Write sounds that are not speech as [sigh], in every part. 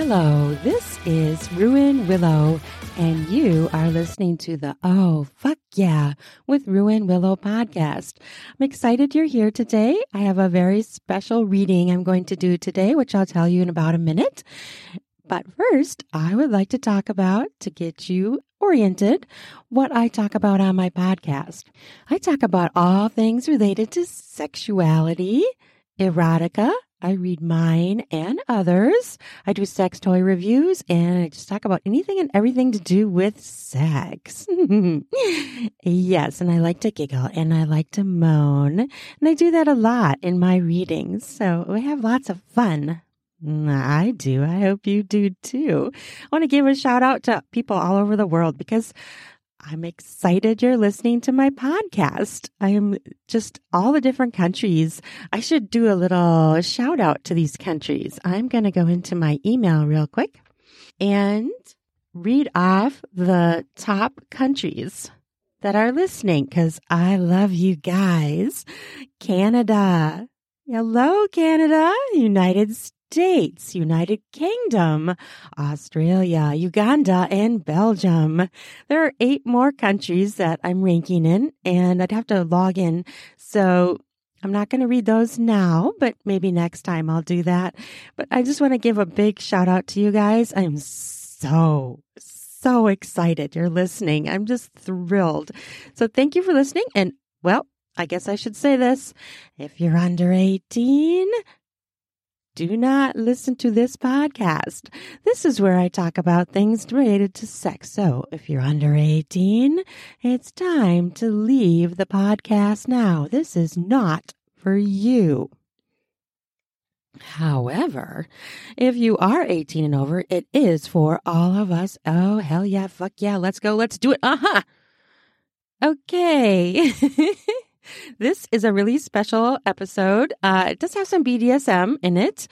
Hello, this is Ruin Willow, and you are listening to the Oh, Fuck Yeah with Ruin Willow podcast. I'm excited you're here today. I have a very special reading I'm going to do today, which I'll tell you in about a minute. But first, I would like to talk about, to get you oriented, what I talk about on my podcast. I talk about all things related to sexuality, erotica, I read mine and others. I do sex toy reviews and I just talk about anything and everything to do with sex. [laughs] yes, and I like to giggle and I like to moan. And I do that a lot in my readings. So we have lots of fun. Mm, I do. I hope you do too. I want to give a shout out to people all over the world because I'm excited you're listening to my podcast. I am just all the different countries. I should do a little shout out to these countries. I'm going to go into my email real quick and read off the top countries that are listening because I love you guys. Canada. Hello, Canada. United States. States, United Kingdom, Australia, Uganda, and Belgium. There are eight more countries that I'm ranking in, and I'd have to log in. So I'm not going to read those now, but maybe next time I'll do that. But I just want to give a big shout out to you guys. I'm so, so excited you're listening. I'm just thrilled. So thank you for listening. And well, I guess I should say this. If you're under 18, do not listen to this podcast. This is where I talk about things related to sex. So if you're under 18, it's time to leave the podcast now. This is not for you. However, if you are 18 and over, it is for all of us. Oh, hell yeah, fuck yeah, let's go, let's do it. Uh huh. Okay. [laughs] This is a really special episode. Uh, it does have some BDSM in it.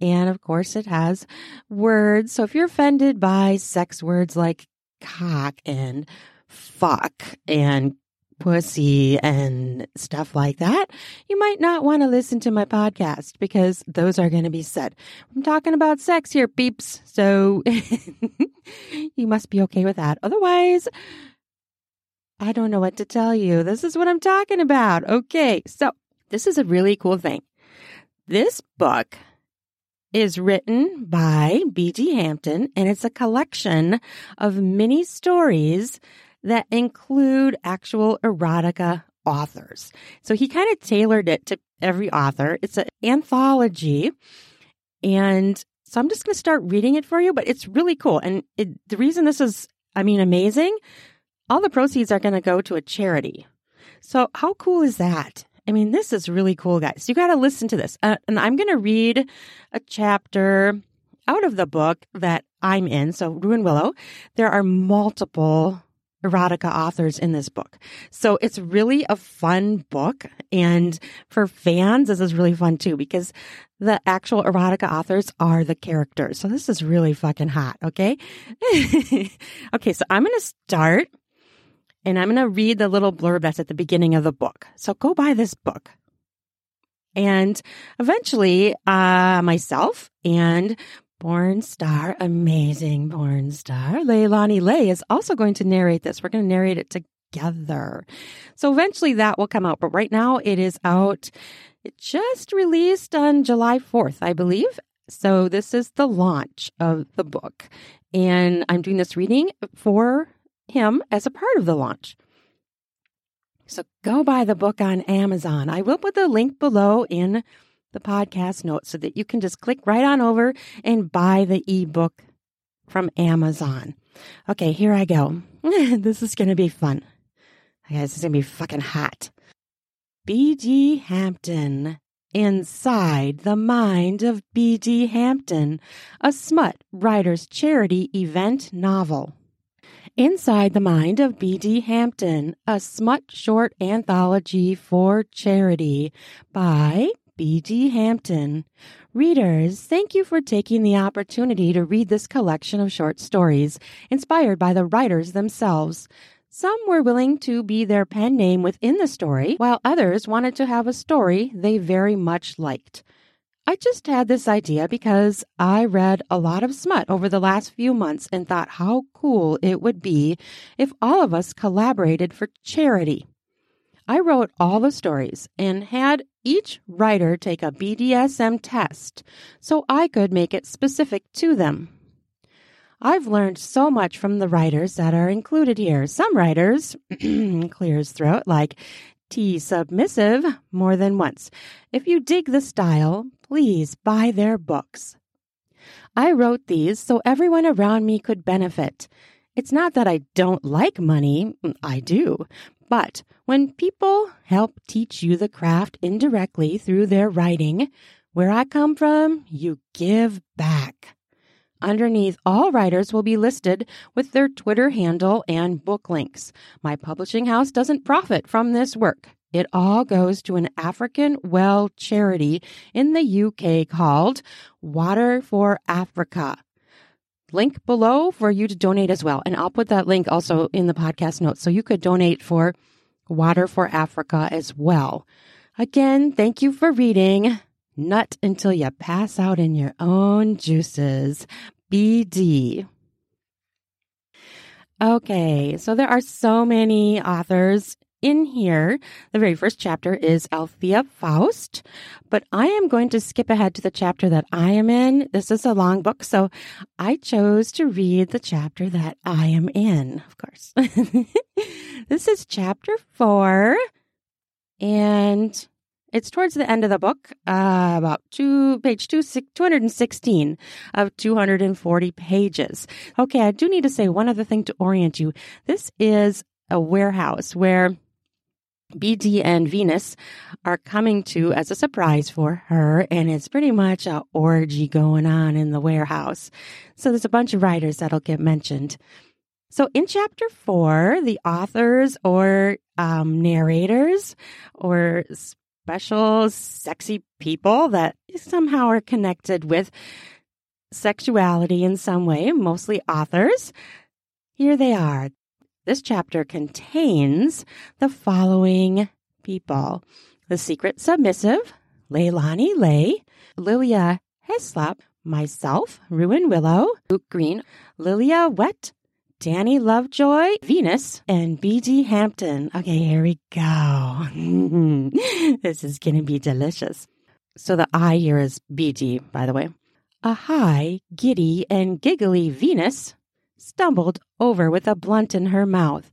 And of course, it has words. So if you're offended by sex words like cock and fuck and pussy and stuff like that, you might not want to listen to my podcast because those are going to be said. I'm talking about sex here, peeps. So [laughs] you must be okay with that. Otherwise, I don't know what to tell you. This is what I'm talking about. Okay. So this is a really cool thing. This book is written by B.D. Hampton and it's a collection of mini stories that include actual erotica authors. So he kind of tailored it to every author. It's an anthology and so I'm just going to start reading it for you, but it's really cool. And it, the reason this is, I mean, amazing all the proceeds are going to go to a charity. So, how cool is that? I mean, this is really cool, guys. You got to listen to this. Uh, and I'm going to read a chapter out of the book that I'm in. So, Ruin Willow, there are multiple erotica authors in this book. So, it's really a fun book. And for fans, this is really fun too, because the actual erotica authors are the characters. So, this is really fucking hot. Okay. [laughs] okay. So, I'm going to start and I'm going to read the little blurb that's at the beginning of the book. So go buy this book. And eventually, uh, myself and porn star, amazing porn star, Leilani Lay is also going to narrate this. We're going to narrate it together. So eventually that will come out, but right now it is out. It just released on July 4th, I believe. So this is the launch of the book. And I'm doing this reading for him as a part of the launch. So go buy the book on Amazon. I will put the link below in the podcast notes so that you can just click right on over and buy the ebook from Amazon. Okay, here I go. [laughs] this is going to be fun. Guys, is going to be fucking hot. B.D. Hampton. Inside the Mind of B.D. Hampton, a smut writer's charity event novel. Inside the Mind of B.D. Hampton, a smut short anthology for charity by B.D. Hampton. Readers, thank you for taking the opportunity to read this collection of short stories inspired by the writers themselves. Some were willing to be their pen name within the story, while others wanted to have a story they very much liked. I just had this idea because I read a lot of smut over the last few months and thought how cool it would be if all of us collaborated for charity. I wrote all the stories and had each writer take a BDSM test so I could make it specific to them. I've learned so much from the writers that are included here. Some writers, [clears throat] clears throat, like T submissive more than once. If you dig the style, please buy their books. I wrote these so everyone around me could benefit. It's not that I don't like money, mm, I do, but when people help teach you the craft indirectly through their writing, where I come from, you give back. Underneath, all writers will be listed with their Twitter handle and book links. My publishing house doesn't profit from this work. It all goes to an African well charity in the UK called Water for Africa. Link below for you to donate as well. And I'll put that link also in the podcast notes. So you could donate for Water for Africa as well. Again, thank you for reading. Nut until you pass out in your own juices. BD. Okay, so there are so many authors in here. The very first chapter is Althea Faust, but I am going to skip ahead to the chapter that I am in. This is a long book, so I chose to read the chapter that I am in, of course. [laughs] this is chapter four, and it's towards the end of the book, uh, about two, page two, 216 of 240 pages. Okay, I do need to say one other thing to orient you. This is a warehouse where BD and Venus are coming to as a surprise for her, and it's pretty much a orgy going on in the warehouse. So there's a bunch of writers that'll get mentioned. So in chapter four, the authors or um, narrators or special, sexy people that somehow are connected with sexuality in some way, mostly authors. Here they are. This chapter contains the following people The Secret Submissive, Leilani Lay, Lilia Heslop, myself, Ruin Willow, Luke Green, Lilia Wet, Danny Lovejoy, Venus, and BD Hampton. Okay, here we go. [laughs] this is going to be delicious. So the I here is BD, by the way. A high, giddy, and giggly Venus stumbled over with a blunt in her mouth.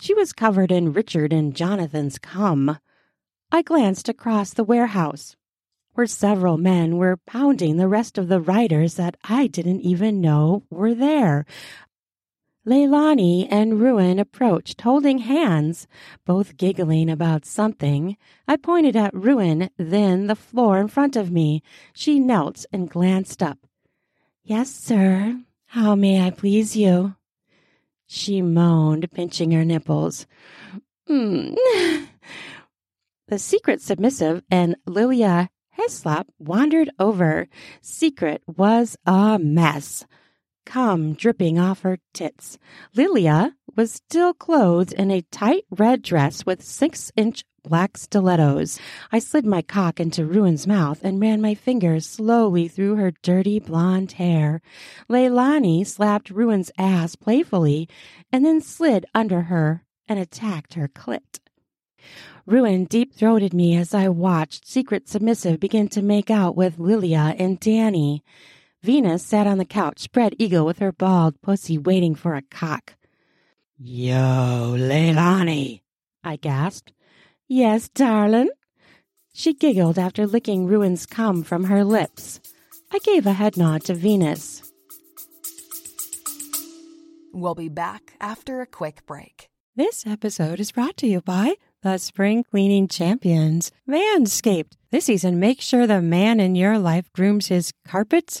She was covered in Richard and Jonathan's cum. I glanced across the warehouse, where several men were pounding the rest of the writers that I didn't even know were there. Leilani and Ruin approached, holding hands, both giggling about something. I pointed at Ruin, then the floor in front of me. She knelt and glanced up. Yes, sir. How may I please you? She moaned, pinching her nipples. Mm. [laughs] the secret submissive and Lilia Heslop wandered over. Secret was a mess cum dripping off her tits. Lilia was still clothed in a tight red dress with six inch black stilettos. I slid my cock into Ruin's mouth and ran my fingers slowly through her dirty blonde hair. Leilani slapped Ruin's ass playfully and then slid under her and attacked her clit. Ruin deep throated me as I watched Secret Submissive begin to make out with Lilia and Danny. Venus sat on the couch, spread eagle with her bald pussy waiting for a cock. Yo, Leilani, I gasped. Yes, darling. She giggled after licking Ruin's cum from her lips. I gave a head nod to Venus. We'll be back after a quick break. This episode is brought to you by the spring cleaning champions, Manscaped. This season, make sure the man in your life grooms his carpets,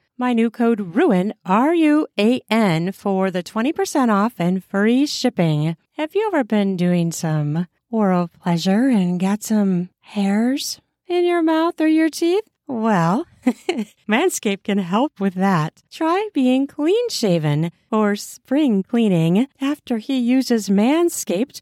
my new code RUIN, R U A N, for the 20% off and free shipping. Have you ever been doing some oral pleasure and got some hairs in your mouth or your teeth? Well, [laughs] Manscaped can help with that. Try being clean shaven or spring cleaning. After he uses Manscaped,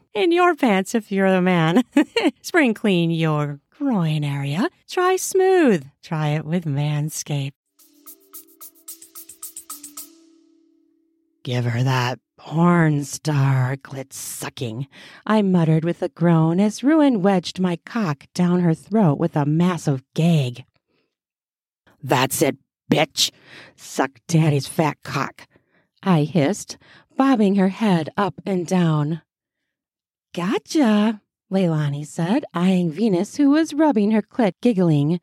In your pants if you're a man. [laughs] spring clean your groin area. Try smooth. Try it with Manscaped. Give her that porn star clit sucking, I muttered with a groan as Ruin wedged my cock down her throat with a massive gag. That's it, bitch! Suck daddy's fat cock, I hissed, bobbing her head up and down. Gotcha, Leilani said, eyeing Venus, who was rubbing her clit, giggling.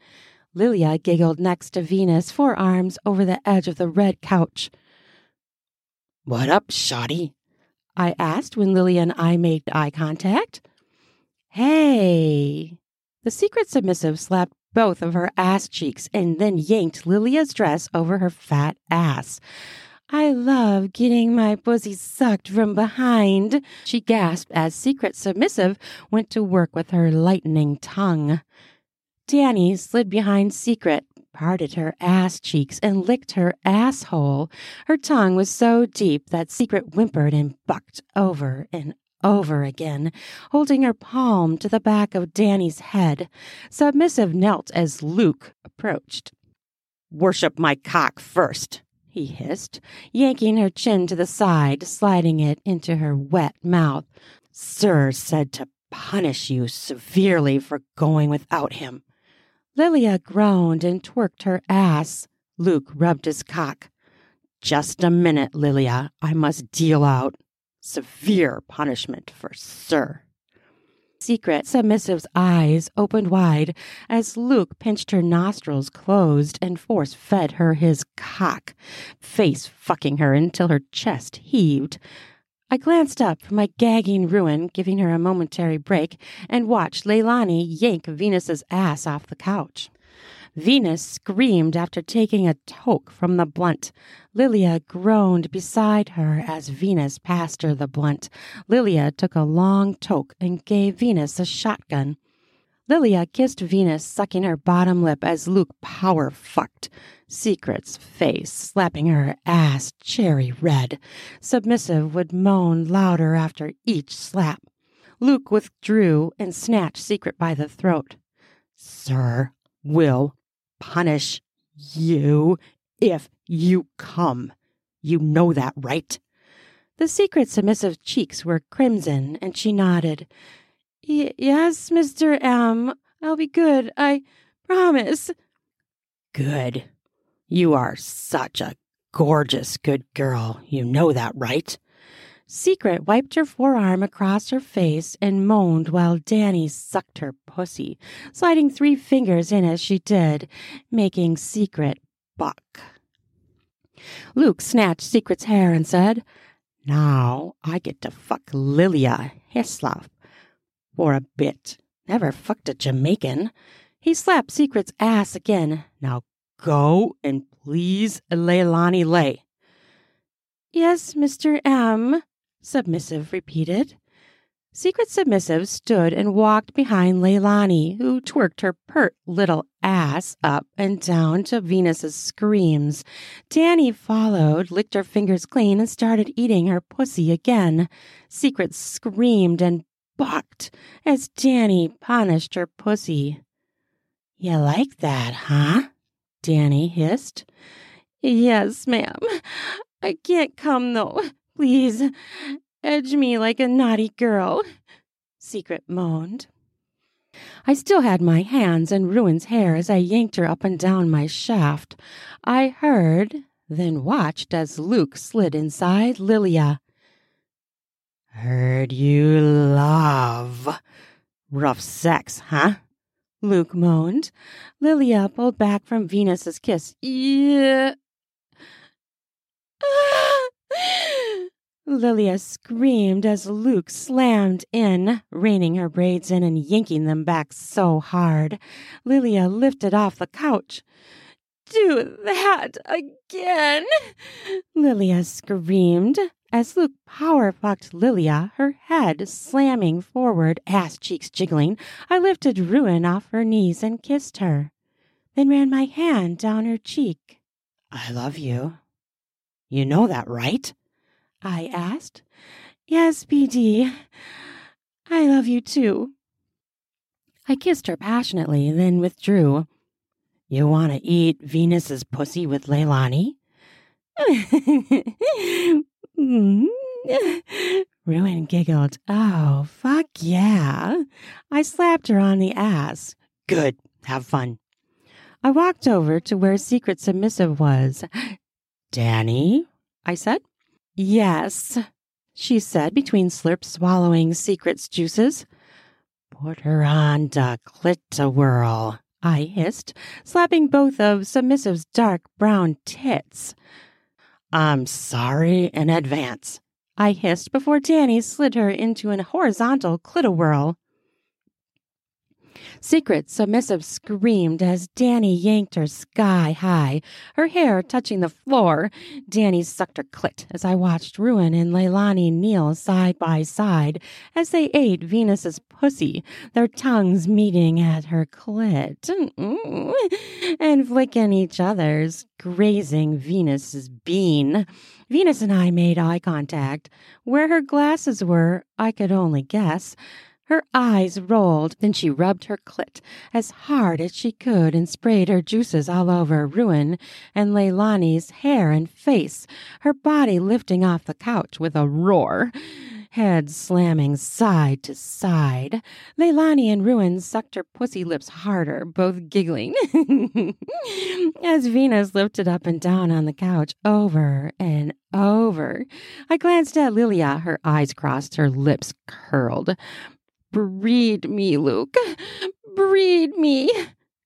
Lilia giggled next to Venus, forearms over the edge of the red couch. What up, shoddy? I asked when Lilia and I made eye contact. Hey! The secret submissive slapped both of her ass cheeks and then yanked Lilia's dress over her fat ass. I love getting my pussy sucked from behind, she gasped as Secret Submissive went to work with her lightning tongue. Danny slid behind Secret, parted her ass cheeks, and licked her asshole. Her tongue was so deep that Secret whimpered and bucked over and over again, holding her palm to the back of Danny's head. Submissive knelt as Luke approached. Worship my cock first, he hissed, yanking her chin to the side, sliding it into her wet mouth. Sir said to punish you severely for going without him. Lilia groaned and twerked her ass. Luke rubbed his cock. Just a minute, Lilia. I must deal out severe punishment for Sir. Secret Submissive's eyes opened wide as Luke pinched her nostrils closed and force fed her his cock, face fucking her until her chest heaved. I glanced up from my gagging ruin, giving her a momentary break, and watched Leilani yank Venus's ass off the couch. Venus screamed after taking a toke from the blunt. Lilia groaned beside her as Venus passed her the blunt. Lilia took a long toke and gave Venus a shotgun. Lilia kissed Venus, sucking her bottom lip as Luke power fucked Secret's face, slapping her ass cherry red. Submissive would moan louder after each slap. Luke withdrew and snatched Secret by the throat. Sir will punish you if you come. You know that, right? The secret submissive cheeks were crimson, and she nodded. yes, Mr. M. I'll be good. I promise. Good. You are such a gorgeous good girl. You know that, right? Secret wiped her forearm across her face and moaned while Danny sucked her pussy, sliding three fingers in as she did, making Secret buck. Luke snatched Secret's hair and said, Now I get to fuck Lilia Heslop for a bit. Never fucked a Jamaican. He slapped Secret's ass again. Now go and please Leilani lay. Yes, Mr. M, Submissive repeated. Secret Submissive stood and walked behind Leilani, who twerked her pert little ass up and down to Venus's screams. Danny followed, licked her fingers clean, and started eating her pussy again. Secret screamed and bucked as Danny punished her pussy. You like that, huh? Danny hissed. Yes, ma'am. I can't come, though. Please, edge me like a naughty girl, Secret moaned. I still had my hands in Ruin's hair as I yanked her up and down my shaft. I heard, then watched as Luke slid inside Lilia. Heard you love rough sex, huh? Luke moaned. Lilia pulled back from Venus's kiss. Yeah. Lilia screamed as Luke slammed in, reining her braids in and yanking them back so hard. Lilia lifted off the couch. Do that again, Lilia screamed. As Luke power fucked Lilia, her head slamming forward, ass cheeks jiggling, I lifted Ruin off her knees and kissed her, then ran my hand down her cheek. I love you. You know that, right? I asked. Yes, BD. I love you too. I kissed her passionately, then withdrew. You want to eat Venus's pussy with Leilani? [laughs] Ruin giggled. Oh, fuck yeah. I slapped her on the ass. Good. Have fun. I walked over to where Secret Submissive was. Danny? I said. Yes, she said between slurps, swallowing Secret's juices. Put her on da whirl. I hissed, slapping both of Submissive's dark brown tits. I'm sorry in advance, I hissed before Danny slid her into an horizontal clitowhirl. Secret Submissive screamed as Danny yanked her sky high, her hair touching the floor. Danny sucked her clit as I watched Ruin and Leilani kneel side by side as they ate Venus's pussy, their tongues meeting at her clit [laughs] and flicking each other's, grazing Venus's bean. Venus and I made eye contact. Where her glasses were, I could only guess. Her eyes rolled, then she rubbed her clit as hard as she could and sprayed her juices all over Ruin and Leilani's hair and face, her body lifting off the couch with a roar. Head slamming side to side. Leilani and Ruin sucked her pussy lips harder, both giggling. [laughs] As Venus lifted up and down on the couch over and over. I glanced at Lilia, her eyes crossed, her lips curled. Breed me, Luke. Breed me,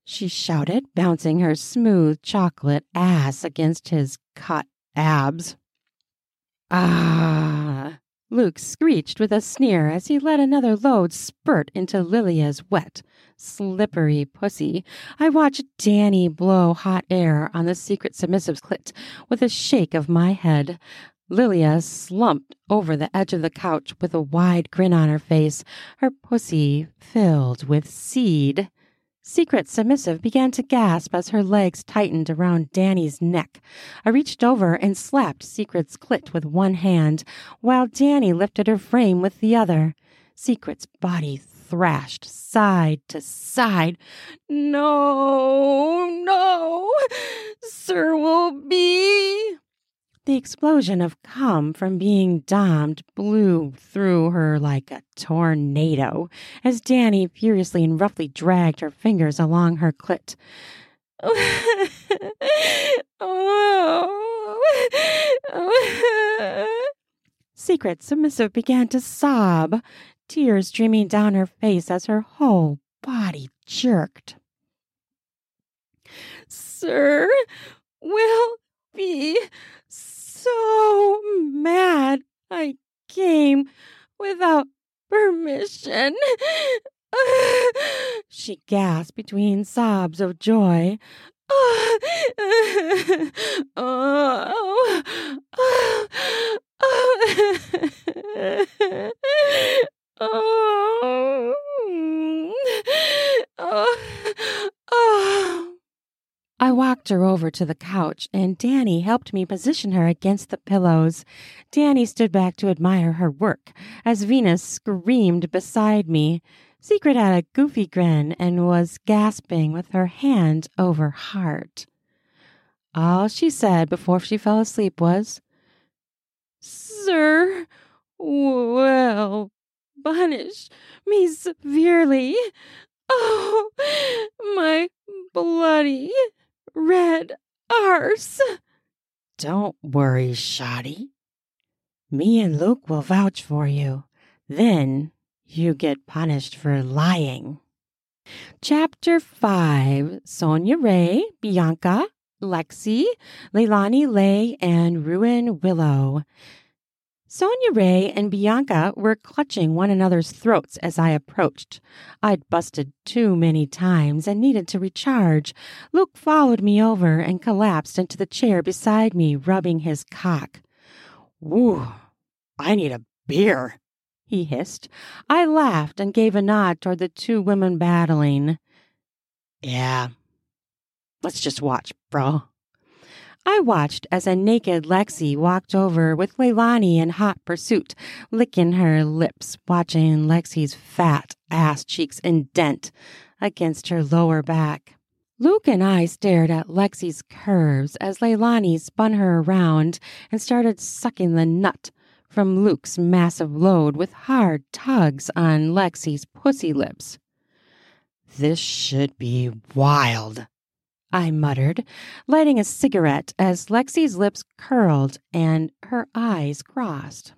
she shouted, bouncing her smooth chocolate ass against his cut abs. Ah! Luke screeched with a sneer as he let another load spurt into Lilia's wet, slippery pussy. I watched Danny blow hot air on the secret submissive's clit with a shake of my head. Lilia slumped over the edge of the couch with a wide grin on her face, her pussy filled with seed. Secret Submissive began to gasp as her legs tightened around Danny's neck. I reached over and slapped Secret's clit with one hand, while Danny lifted her frame with the other. Secret's body thrashed side to side. No, no, Sir will be. The explosion of cum from being domed blew through her like a tornado as Danny furiously and roughly dragged her fingers along her clit. Secret Submissive began to sob, tears streaming down her face as her whole body jerked. Sir, will be so mad I came without permission. [laughs] she gasped between sobs of joy. [laughs] oh, oh, oh, oh, oh, oh, oh walked her over to the couch, and Danny helped me position her against the pillows. Danny stood back to admire her work as Venus screamed beside me. Secret had a goofy grin and was gasping with her hand over heart. All she said before she fell asleep was, Sir, well, punish me severely. Oh, my bloody red arse. Don't worry, Shoddy. Me and Luke will vouch for you. Then you get punished for lying. Chapter 5 Sonia Ray, Bianca, Lexi, Leilani Lay, and Ruin Willow. Sonia Ray and Bianca were clutching one another's throats as I approached. I'd busted too many times and needed to recharge. Luke followed me over and collapsed into the chair beside me, rubbing his cock. Woo, I need a beer, he hissed. I laughed and gave a nod toward the two women battling. Yeah, let's just watch, bro. I watched as a naked Lexi walked over with Leilani in hot pursuit, licking her lips, watching Lexi's fat ass cheeks indent against her lower back. Luke and I stared at Lexi's curves as Leilani spun her around and started sucking the nut from Luke's massive load with hard tugs on Lexi's pussy lips. This should be wild, I muttered, lighting a cigarette as Lexi's lips curled and her eyes crossed.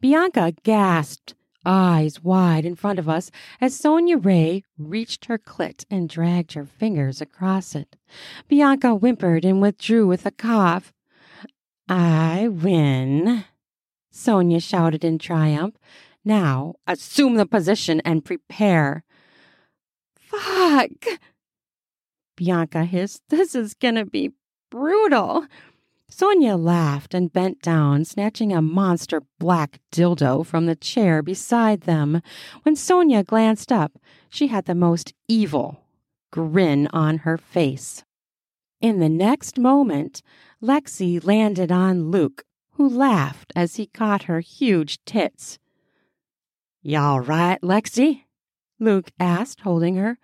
Bianca gasped, eyes wide in front of us, as Sonia Ray reached her clit and dragged her fingers across it. Bianca whimpered and withdrew with a cough. I win, Sonia shouted in triumph. Now, assume the position and prepare. Fuck! Bianca hissed. [laughs] This is gonna be brutal. Sonia laughed and bent down, snatching a monster black dildo from the chair beside them. When Sonia glanced up, she had the most evil grin on her face. In the next moment, Lexi landed on Luke, who laughed as he caught her huge tits. Y'all right, Lexi? Luke asked, holding her.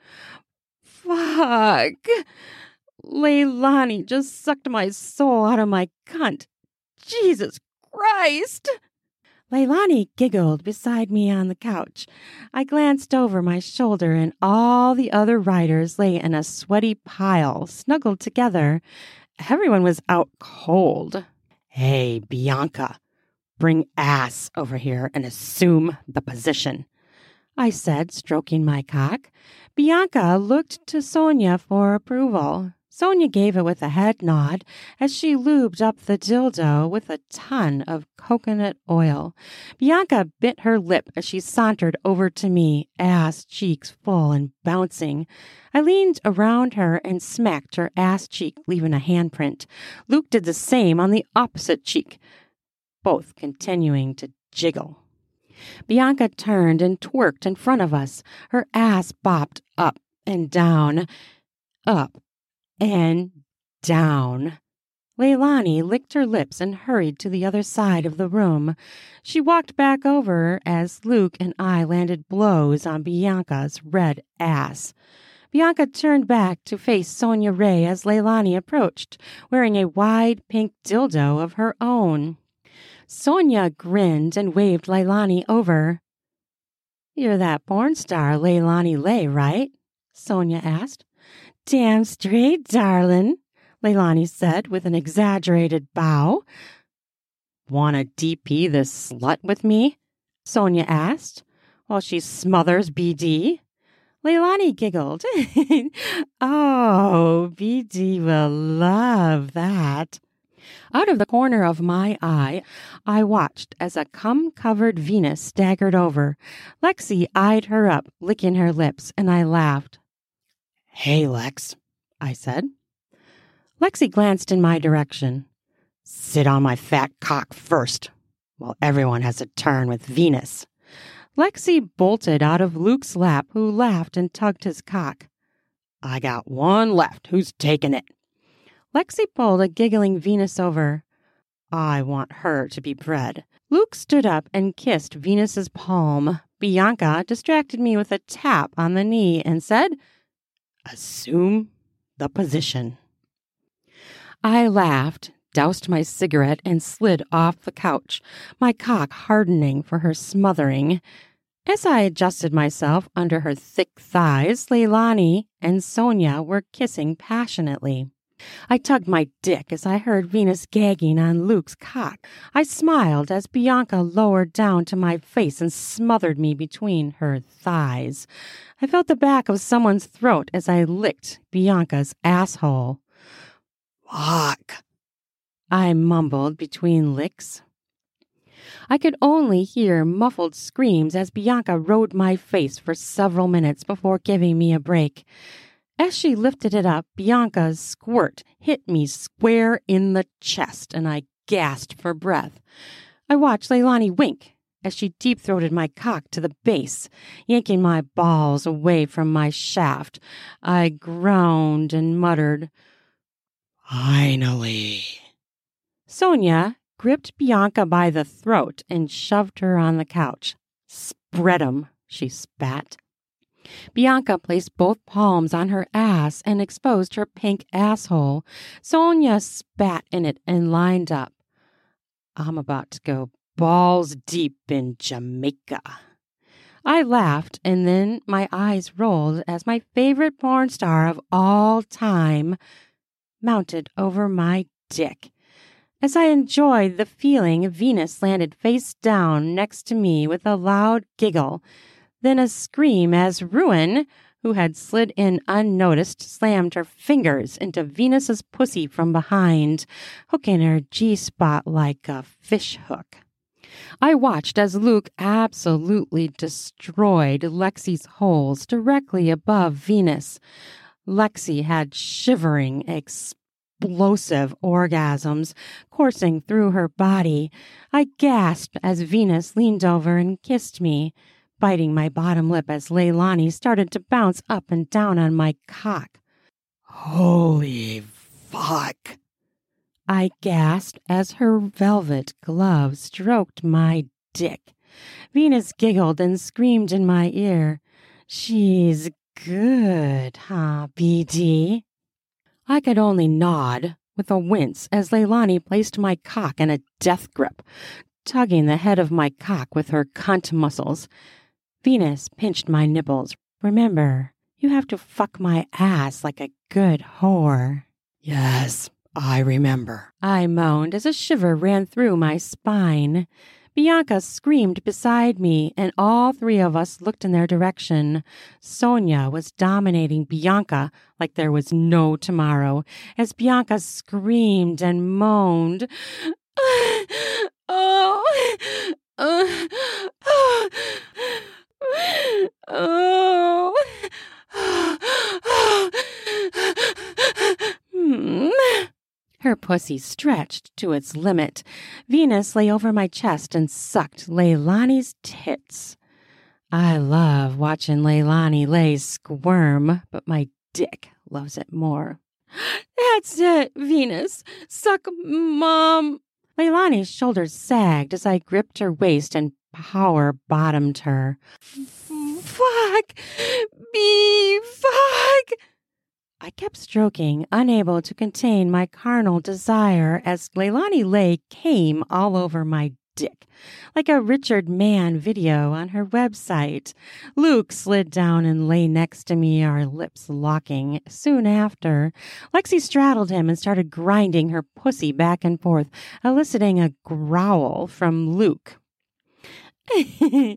Fuck. Leilani just sucked my soul out of my cunt. Jesus Christ. Leilani giggled beside me on the couch. I glanced over my shoulder, and all the other riders lay in a sweaty pile, snuggled together. Everyone was out cold. Hey, Bianca, bring ass over here and assume the position. I said, stroking my cock. Bianca looked to Sonia for approval. Sonia gave it with a head nod as she lubed up the dildo with a ton of coconut oil. Bianca bit her lip as she sauntered over to me, ass cheeks full and bouncing. I leaned around her and smacked her ass cheek, leaving a handprint. Luke did the same on the opposite cheek, both continuing to jiggle. Bianca turned and twerked in front of us. Her ass bopped up and down, up and down. Leilani licked her lips and hurried to the other side of the room. She walked back over as Luke and I landed blows on Bianca's red ass. Bianca turned back to face Sonia Ray as Leilani approached, wearing a wide pink dildo of her own. Sonia grinned and waved Leilani over. You're that porn star, Leilani Lay, right? Sonia asked. Damn straight, darlin', Leilani said with an exaggerated bow. Wanna DP this slut with me? Sonia asked, while she smothers BD. Leilani giggled. [laughs] oh, BD will love that. Out of the corner of my eye, I watched as a cum covered Venus staggered over. Lexi eyed her up, licking her lips, and I laughed. Hey, Lex, I said. Lexi glanced in my direction. Sit on my fat cock first, while everyone has a turn with Venus. Lexi bolted out of Luke's lap, who laughed and tugged his cock. I got one left. Who's taking it? Lexi pulled a giggling Venus over. I want her to be bred. Luke stood up and kissed Venus's palm. Bianca distracted me with a tap on the knee and said, Assume the position. I laughed, doused my cigarette, and slid off the couch, my cock hardening for her smothering. As I adjusted myself under her thick thighs, Leilani and Sonia were kissing passionately. I tugged my dick as I heard Venus gagging on Luke's cock. I smiled as Bianca lowered down to my face and smothered me between her thighs. I felt the back of someone's throat as I licked Bianca's asshole. Fuck, I mumbled between licks. I could only hear muffled screams as Bianca rode my face for several minutes before giving me a break. As she lifted it up, Bianca's squirt hit me square in the chest, and I gasped for breath. I watched Leilani wink as she deep throated my cock to the base, yanking my balls away from my shaft. I groaned and muttered, Finally. Sonia gripped Bianca by the throat and shoved her on the couch. Spread 'em, she spat. Bianca placed both palms on her ass and exposed her pink asshole. Sonia spat in it and lined up. I'm about to go balls deep in Jamaica. I laughed, and then my eyes rolled as my favorite porn star of all time mounted over my dick. As I enjoyed the feeling, Venus landed face down next to me with a loud giggle, then a scream as Ruin, who had slid in unnoticed, slammed her fingers into Venus's pussy from behind, hooking her G spot like a fish hook. I watched as Luke absolutely destroyed Lexi's holes directly above Venus. Lexi had shivering, explosive orgasms coursing through her body. I gasped as Venus leaned over and kissed me, biting my bottom lip as Leilani started to bounce up and down on my cock. Holy fuck! I gasped as her velvet glove stroked my dick. Venus giggled and screamed in my ear. She's good, huh, BD? I could only nod with a wince as Leilani placed my cock in a death grip, tugging the head of my cock with her cunt muscles. Venus pinched my nipples. Remember, you have to fuck my ass like a good whore. Yes, I remember. I moaned as a shiver ran through my spine. Bianca screamed beside me, and all three of us looked in their direction. Sonia was dominating Bianca like there was no tomorrow, as Bianca screamed and moaned. [sighs] oh, [sighs] oh, [sighs] oh, oh. [sighs] Her pussy stretched to its limit. Venus lay over my chest and sucked Leilani's tits. I love watching Leilani lay squirm, but my dick loves it more. [gasps] That's it, Venus. Suck, Mom. Leilani's shoulders sagged as I gripped her waist and power bottomed her. Fuck! Me! fuck! I kept stroking, unable to contain my carnal desire as Leilani Lay came all over my dick, like a Richard Mann video on her website. Luke slid down and lay next to me, our lips locking. Soon after, Lexi straddled him and started grinding her pussy back and forth, eliciting a growl from Luke. [laughs]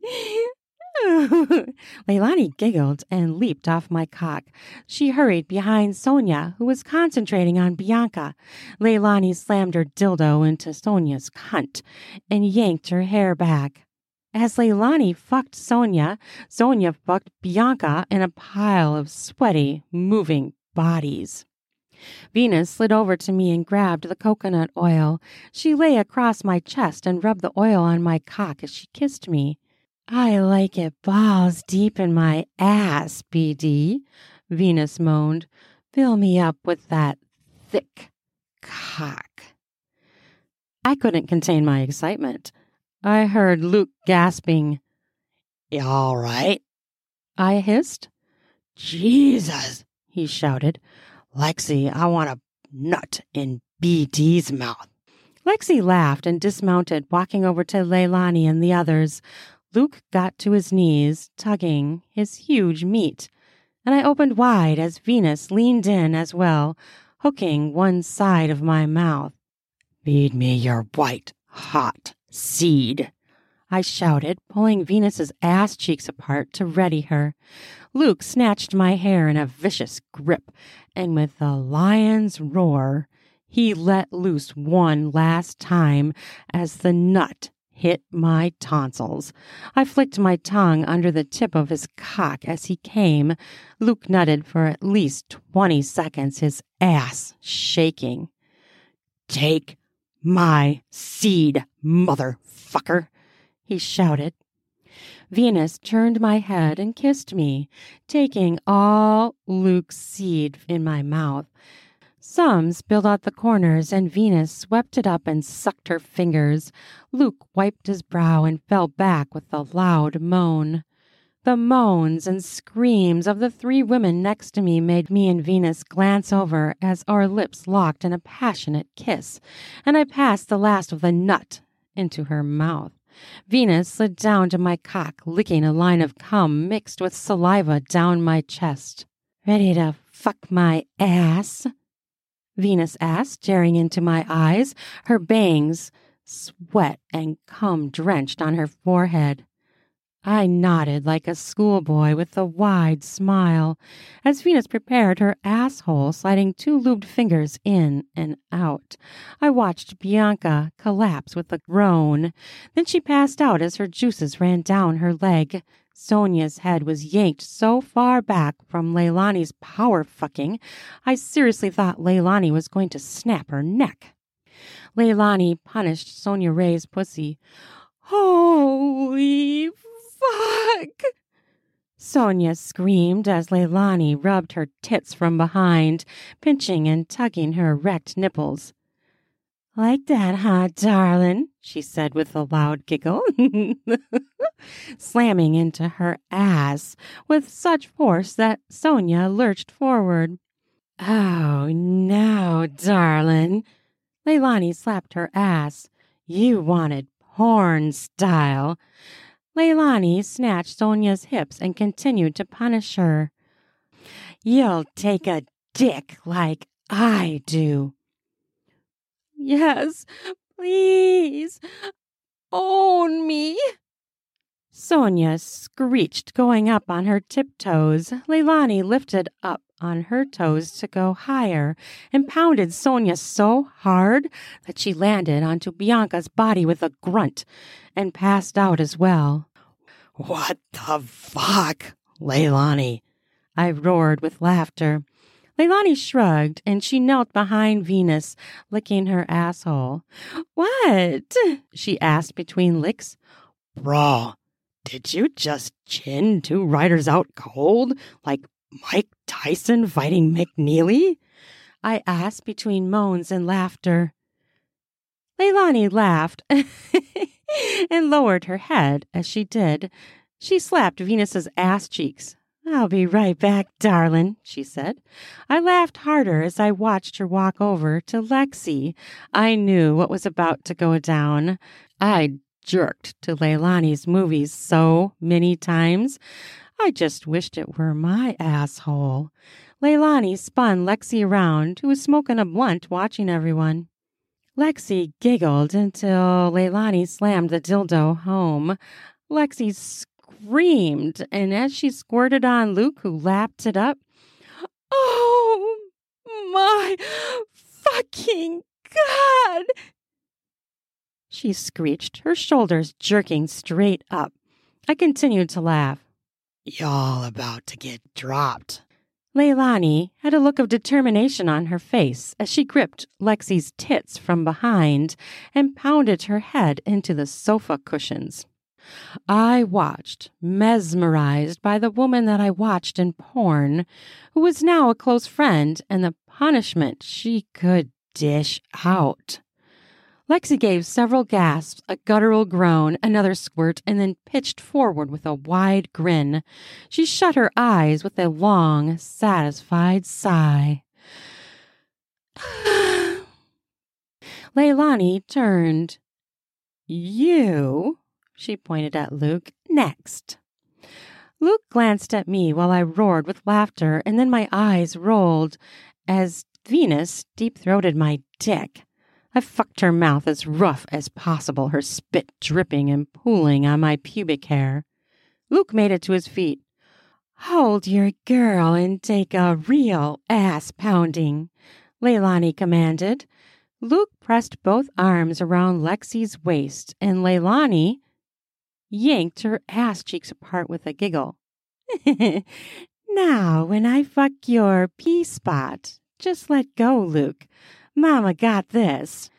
Leilani giggled and leaped off my cock. She hurried behind Sonia, who was concentrating on Bianca. Leilani slammed her dildo into Sonia's cunt and yanked her hair back. As Leilani fucked Sonia, Sonia fucked Bianca in a pile of sweaty, moving bodies. Venus slid over to me and grabbed the coconut oil. She lay across my chest and rubbed the oil on my cock as she kissed me. I like it balls deep in my ass, BD, Venus moaned. Fill me up with that thick, cock. I couldn't contain my excitement. I heard Luke gasping. You all right? I hissed. Jesus, he shouted. Lexi, I want a nut in BT's mouth. Lexi laughed and dismounted, walking over to Leilani and the others. Luke got to his knees, tugging his huge meat, and I opened wide as Venus leaned in as well, hooking one side of my mouth. Feed me your white, hot seed, I shouted, pulling Venus's ass cheeks apart to ready her. Luke snatched my hair in a vicious grip, and with a lion's roar, he let loose one last time as the nut hit my tonsils. I flicked my tongue under the tip of his cock as he came. Luke nutted for at least 20 seconds, his ass shaking. Take my seed, motherfucker, he shouted. Venus turned my head and kissed me, taking all Luke's seed in my mouth. Some spilled out the corners, and Venus swept it up and sucked her fingers. Luke wiped his brow and fell back with a loud moan. The moans and screams of the three women next to me made me and Venus glance over as our lips locked in a passionate kiss, and I passed the last of the nut into her mouth. Venus slid down to my cock, licking a line of cum mixed with saliva down my chest. Ready to fuck my ass? Venus asked, staring into my eyes, her bangs, sweat and cum drenched on her forehead. I nodded like a schoolboy with a wide smile as Venus prepared her asshole, sliding two lubed fingers in and out. I watched Bianca collapse with a groan. Then she passed out as her juices ran down her leg. Sonia's head was yanked so far back from Leilani's power fucking, I seriously thought Leilani was going to snap her neck. Leilani punished Sonia Ray's pussy. Holy fuck! Sonia screamed as Leilani rubbed her tits from behind, pinching and tugging her erect nipples. Like that, huh, darling? she said with a loud giggle, [laughs] slamming into her ass with such force that Sonia lurched forward. Oh, no, darling. Leilani slapped her ass. You wanted porn style. Leilani snatched Sonia's hips and continued to punish her. You'll take a dick like I do. Yes, please. Own me. Sonia screeched, going up on her tiptoes. Leilani lifted up on her toes to go higher and pounded Sonia so hard that she landed onto Bianca's body with a grunt and passed out as well. What the fuck, Leilani? I roared with laughter. Leilani shrugged and she knelt behind Venus, licking her asshole. What? she asked between licks. Bro, did you just chin two riders out cold like Mike Tyson fighting McNeely? I asked between moans and laughter. Leilani laughed [laughs] and lowered her head as she did. She slapped Venus's ass cheeks. I'll be right back, darling, she said. I laughed harder as I watched her walk over to Lexi. I knew what was about to go down. I jerked to Leilani's movies so many times. I just wished it were my asshole. Leilani spun Lexi around, who was smoking a blunt watching everyone. Lexi giggled until Leilani slammed the dildo home. Lexi screamed, and as she squirted on Luke, who lapped it up, Oh my fucking God! She screeched, her shoulders jerking straight up. I continued to laugh. Y'all about to get dropped. Leilani had a look of determination on her face as she gripped Lexi's tits from behind and pounded her head into the sofa cushions. I watched, mesmerized by the woman that I watched in porn, who was now a close friend, and the punishment she could dish out. Lexi gave several gasps, a guttural groan, another squirt, and then pitched forward with a wide grin. She shut her eyes with a long, satisfied sigh. [sighs] Leilani turned. You, she pointed at Luke, next. Luke glanced at me while I roared with laughter, and then my eyes rolled as Venus deep throated my dick. I fucked her mouth as rough as possible, her spit dripping and pooling on my pubic hair. Luke made it to his feet. Hold your girl and take a real ass pounding, Leilani commanded. Luke pressed both arms around Lexi's waist, and Leilani yanked her ass cheeks apart with a giggle. [laughs] now, when I fuck your P spot, just let go, Luke. Mama got this.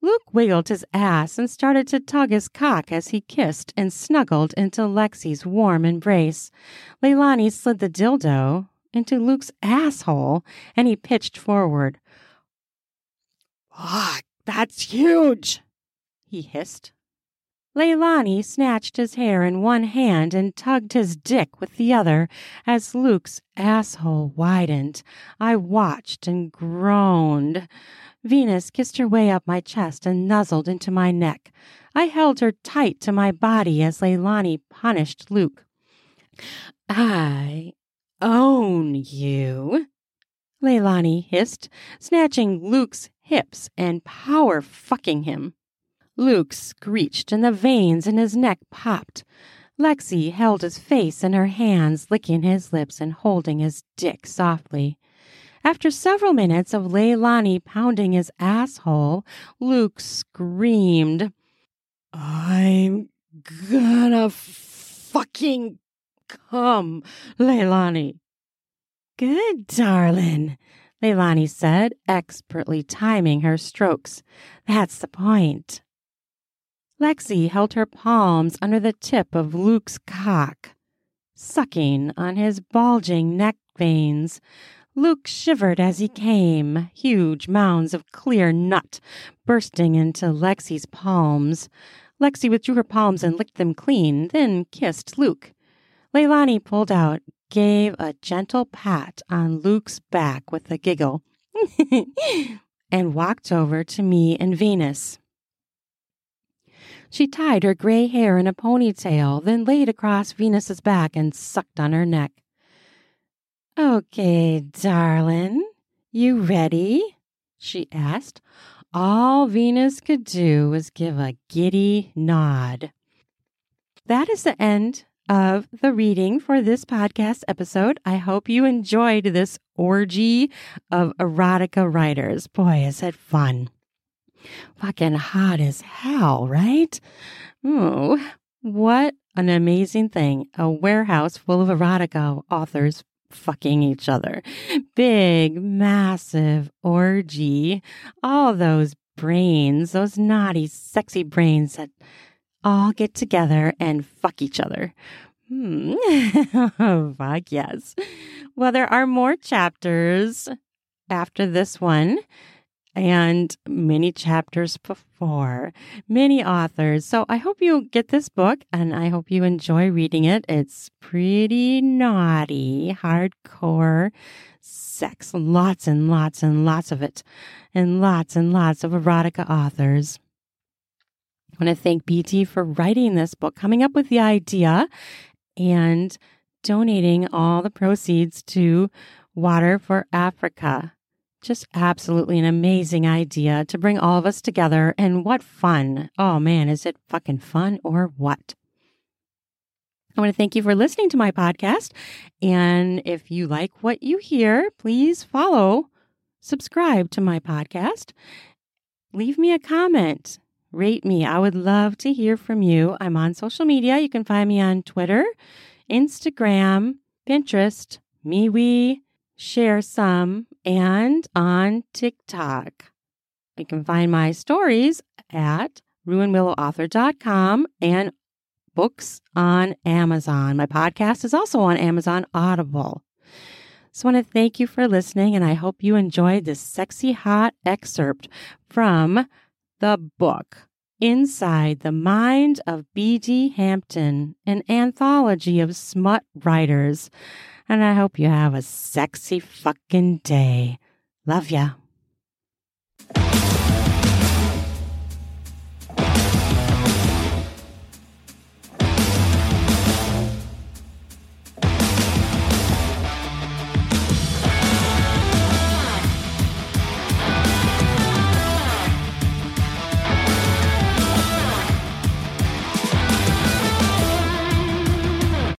Luke wiggled his ass and started to tug his cock as he kissed and snuggled into Lexi's warm embrace. Leilani slid the dildo into Luke's asshole and he pitched forward. Fuck, that's huge, he hissed. Leilani snatched his hair in one hand and tugged his dick with the other as Luke's asshole widened. I watched and groaned. Venus kissed her way up my chest and nuzzled into my neck. I held her tight to my body as Leilani punished Luke. I own you, Leilani hissed, snatching Luke's hips and power fucking him. Luke screeched and the veins in his neck popped. Lexi held his face in her hands, licking his lips and holding his dick softly. After several minutes of Leilani pounding his asshole, Luke screamed, I'm gonna fucking come, Leilani. Good, darling, Leilani said, expertly timing her strokes. That's the point. Lexi held her palms under the tip of Luke's cock, sucking on his bulging neck veins. Luke shivered as he came, huge mounds of clear nut bursting into Lexi's palms. Lexi withdrew her palms and licked them clean, then kissed Luke. Leilani pulled out, gave a gentle pat on Luke's back with a giggle, [laughs] and walked over to me and Venus. She tied her gray hair in a ponytail, then laid across Venus's back and sucked on her neck. Okay, darling, you ready? she asked. All Venus could do was give a giddy nod. That is the end of the reading for this podcast episode. I hope you enjoyed this orgy of erotica writers. Boy, is it fun! Fucking hot as hell, right? Oh, what an amazing thing. A warehouse full of erotica authors fucking each other. Big, massive orgy. All those brains, those naughty, sexy brains that all get together and fuck each other. Hmm. [laughs] fuck yes. Well, there are more chapters after this one and many chapters before, many authors. So I hope you get this book and I hope you enjoy reading it. It's pretty naughty, hardcore sex, lots and lots and lots of it, and lots and lots of erotica authors. I want to thank BT for writing this book, coming up with the idea, and donating all the proceeds to Water for Africa just absolutely an amazing idea to bring all of us together. And what fun! Oh man, is it fucking fun or what? I want to thank you for listening to my podcast. And if you like what you hear, please follow, subscribe to my podcast, leave me a comment, rate me. I would love to hear from you. I'm on social media. You can find me on Twitter, Instagram, Pinterest, MeWe, Sharesome, and on TikTok. You can find my stories at ruanwillowauthor.com and books on Amazon. My podcast is also on Amazon Audible. So I want to thank you for listening, and I hope you enjoyed this sexy hot excerpt from the book Inside the Mind of B.D. Hampton, an anthology of smut writers. And I hope you have a sexy fucking day. Love ya.